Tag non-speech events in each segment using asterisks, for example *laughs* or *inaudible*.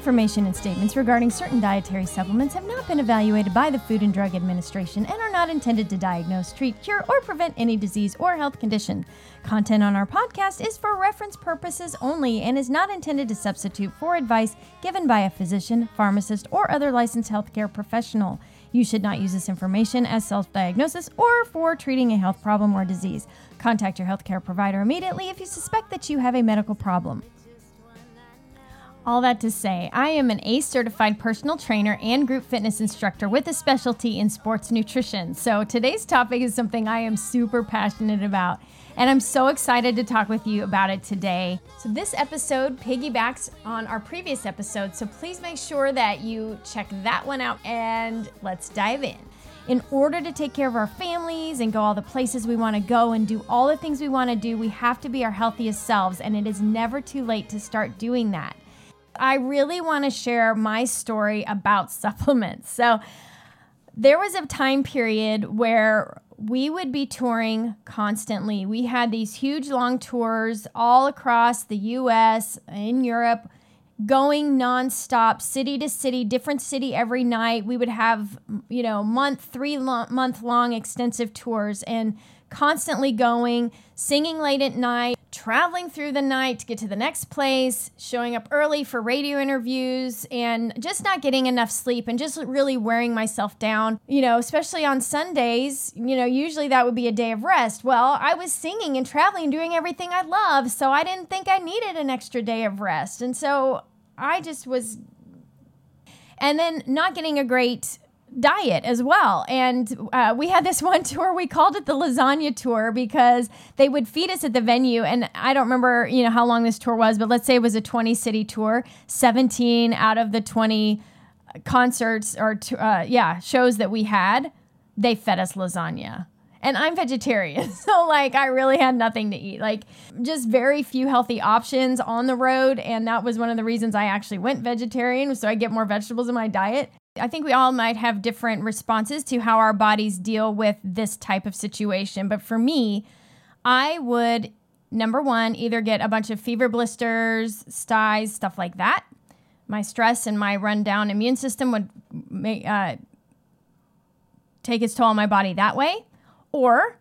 Information and statements regarding certain dietary supplements have not been evaluated by the Food and Drug Administration and are not intended to diagnose, treat, cure, or prevent any disease or health condition. Content on our podcast is for reference purposes only and is not intended to substitute for advice given by a physician, pharmacist, or other licensed healthcare professional. You should not use this information as self diagnosis or for treating a health problem or disease. Contact your healthcare provider immediately if you suspect that you have a medical problem. All that to say, I am an ACE certified personal trainer and group fitness instructor with a specialty in sports nutrition. So today's topic is something I am super passionate about, and I'm so excited to talk with you about it today. So, this episode piggybacks on our previous episode, so please make sure that you check that one out and let's dive in. In order to take care of our families and go all the places we want to go and do all the things we want to do, we have to be our healthiest selves, and it is never too late to start doing that. I really want to share my story about *laughs* supplements. So, there was a time period where we would be touring constantly. We had these huge long tours all across the US, in Europe, going nonstop, city to city, different city every night. We would have, you know, month, three lo- month long extensive tours and constantly going, singing late at night, traveling through the night to get to the next place, showing up early for radio interviews, and just not getting enough sleep and just really wearing myself down, you know, especially on Sundays. You know, usually that would be a day of rest. Well, I was singing and traveling and doing everything I love, so I didn't think I needed an extra day of rest. And so I just was, and then not getting a great diet as well. And uh, we had this *laughs* one tour, we called it the lasagna tour because they would feed us at the venue. And I don't remember, you know, how long this tour was, but let's say it was a 20 city tour, 17 out of the 20 concerts or, uh, yeah, shows that we had, they fed us lasagna. And I'm vegetarian, *laughs* so like I really had nothing to eat. Like just very few healthy options on the road, and that was one of the reasons I actually went vegetarian, so I get more vegetables in my diet. I think we all might have different responses to how our bodies deal with this type of situation. But for me, I would, number one, either get a bunch of fever blisters, styes, stuff like that. My stress and my rundown immune system would make, uh, take its toll on my body that way. Or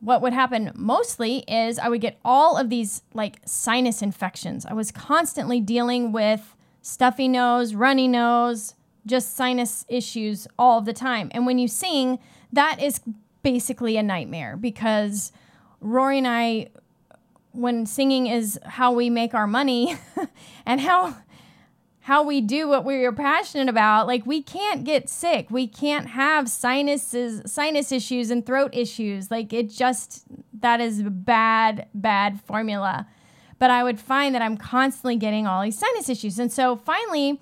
what would happen mostly is I would get all of these like sinus infections. I was constantly dealing with stuffy nose, runny nose, just sinus issues all the time. And when you sing, that is basically a nightmare because Rory and I, when singing is how we make our money *laughs* and how how we do what we're passionate about like we can't get sick. We can't have sinuses sinus issues and throat issues. Like it just that is a bad bad formula. But i would find that i'm constantly getting all these sinus issues. And so finally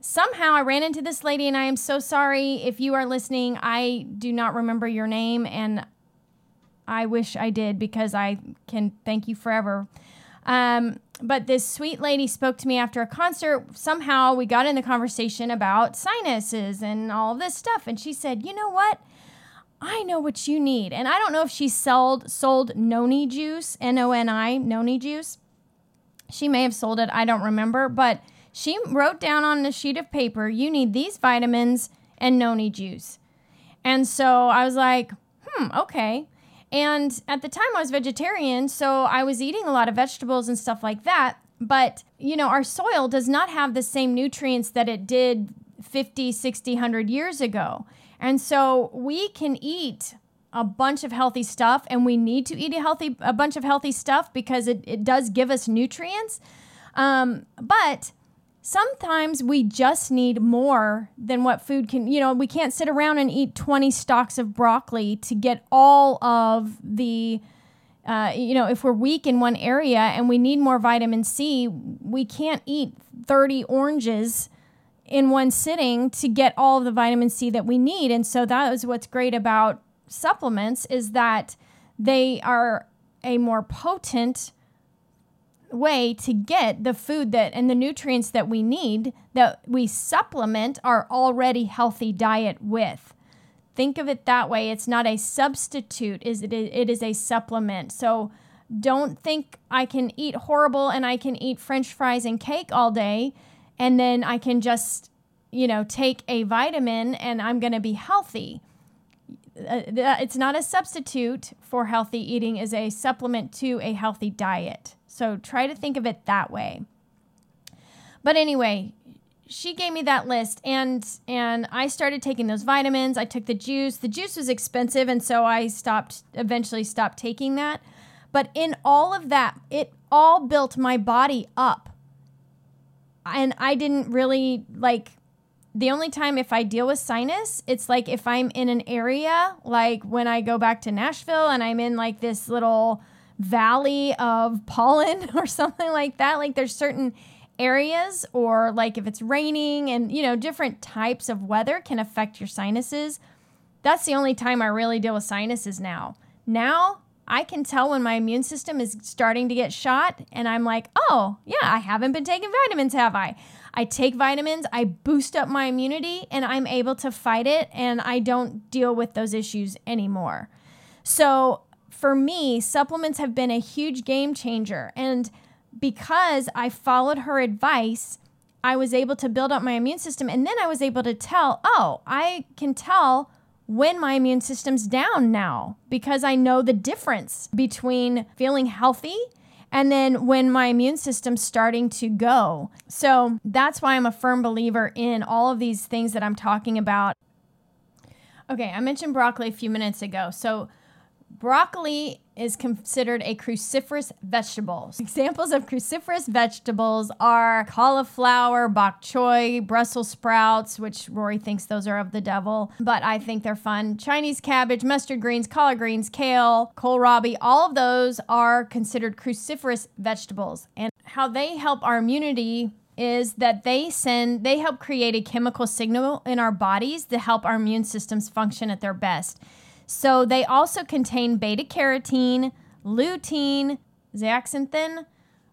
somehow I ran into this lady, and I am so sorry if you are listening. I do not remember your name, and I wish I did because I can thank you forever. Um, but this sweet lady spoke to me after a concert. Somehow we got in the conversation about sinuses and all this stuff, and she said, "You know what? I know what you need." And I don't know if she sold sold noni juice, N O N I, noni juice. She may have sold it. I don't remember, but she wrote down on a sheet of paper, you need these vitamins and noni juice. And so I was like, hmm, okay. And at the time I was vegetarian, so I was eating a lot of vegetables and stuff like that. But, you know, our soil does not have the same nutrients that it did 50, 60, 100 years ago. And so we can eat a bunch of healthy stuff and we need to eat a healthy a bunch of healthy stuff because it, it does give us nutrients. Um, but sometimes we just need more than what food can you know we can't sit around and eat 20 stalks of broccoli to get all of the uh, you know, if we're weak in one area and we need more vitamin C, we can't eat 30 oranges in one sitting to get all of the vitamin C that we need. And so that is what's great about supplements is that they are a more potent way to get the food that and the nutrients that we need that we supplement our already healthy diet with. Think of it that way. It's not a substitute, is it it is a supplement. So don't think I can eat horrible and I can eat french fries and cake all day and then I can just, you know, take a vitamin and I'm going to be healthy. Uh, it's not a substitute for healthy eating is a supplement to a healthy diet. So try to think of it that way. But anyway, she gave me that list and and I started taking those vitamins. I took the juice. The juice was expensive and so I stopped eventually stopped taking that. But in all of that, it all built my body up. And I didn't really like the only time if I deal with sinus, it's like if I'm in an area, like when I go back to Nashville and I'm in like this little valley of pollen *laughs* or something like that. Like there's certain areas, or like if it's raining and, you know, different types of weather can affect your sinuses. That's the only time I really deal with sinuses now. Now I can tell when my immune system is starting to get shot, and I'm like, oh, yeah, I haven't been taking vitamins, have I? I take vitamins, I boost up my immunity, and I'm able to fight it, and I don't deal with those issues anymore. So, for me, supplements have been a huge game changer. And because I followed her advice, I was able to build up my immune system. And then I was able to tell, oh, I can tell when my immune system's down now because I know the difference between feeling healthy and then when my immune system's starting to go. So that's why I'm a firm believer in all of these things that I'm talking about. Okay, I mentioned broccoli a few minutes ago. So Broccoli is considered a cruciferous vegetable. Examples of cruciferous vegetables are cauliflower, bok choy, Brussels sprouts, which Rory thinks those are of the devil, but I think they're fun. Chinese cabbage, mustard greens, collard greens, kale, kohlrabi, all of those are considered cruciferous vegetables. And how they help our immunity is that they send they help create a chemical signal in our bodies to help our immune systems function at their best. So they also contain beta carotene, lutein, zeaxanthin,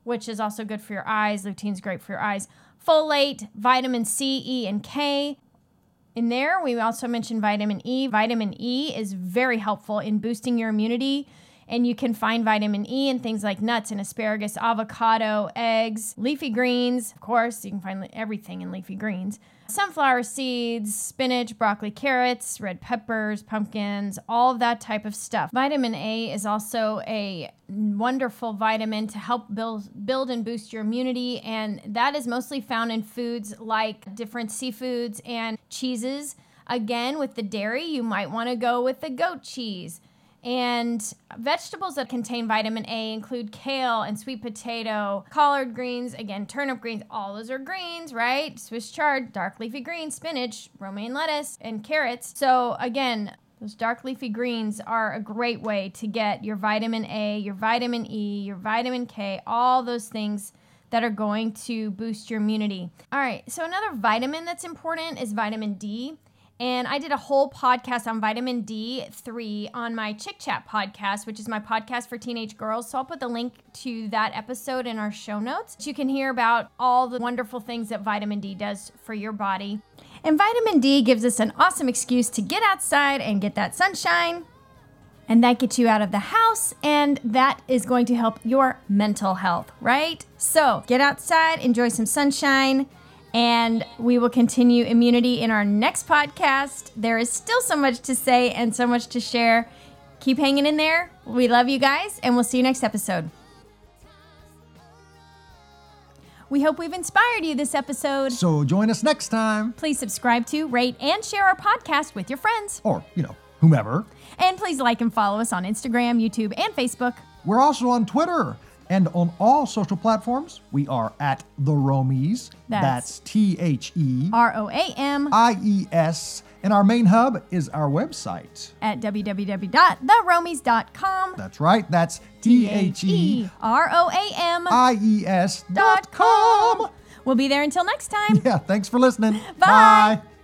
which is also good for your eyes. Lutein's great for your eyes. Folate, vitamin C, E, and K. In there, we also mentioned vitamin E. Vitamin E is very helpful in boosting your immunity. And you can find vitamin E in things like nuts and asparagus, avocado, eggs, leafy greens. Of course, you can find everything in leafy greens sunflower seeds, spinach, broccoli, carrots, red peppers, pumpkins, all of that type of stuff. Vitamin A is also a wonderful vitamin to help build build and boost your immunity and that is mostly found in foods like different seafoods and cheeses. Again, with the dairy, you might want to go with the goat cheese. And vegetables that contain vitamin A include kale and sweet potato, collard greens, again, turnip greens. All those are greens, right? Swiss chard, dark leafy greens, spinach, romaine lettuce, and carrots. So, again, those dark leafy greens are a great way to get your vitamin A, your vitamin E, your vitamin K, all those things that are going to boost your immunity. All right, so another vitamin that's important is vitamin D. And I did a whole podcast on vitamin D3 on my ChikChat podcast, which is my podcast for teenage girls. So I'll put the link to that episode in our show notes. You can hear about all the wonderful things that vitamin D does for your body. And vitamin D gives us an awesome excuse to get outside and get that sunshine. And that gets you out of the house, and that is going to help your mental health, right? So get outside, enjoy some sunshine and we will continue immunity in our next podcast. There is still so much to say and so much to share. Keep hanging in there. We love you guys, and we'll see you next episode. We hope we've inspired you this episode. So join us next time. Please subscribe to, rate, and share our podcast with your friends. Or, you know, whomever. And please like and follow us on Instagram, YouTube, and Facebook. We're also on Twitter And on all social platforms, we are at The ROAMies. That's T H E R O A M I E S. And our main hub is our website. at www.theroamies.com. That's right, that's T H E R O A M I E S dot com. We'll be there until next time. Yeah, thanks for listening. Bye. Bye.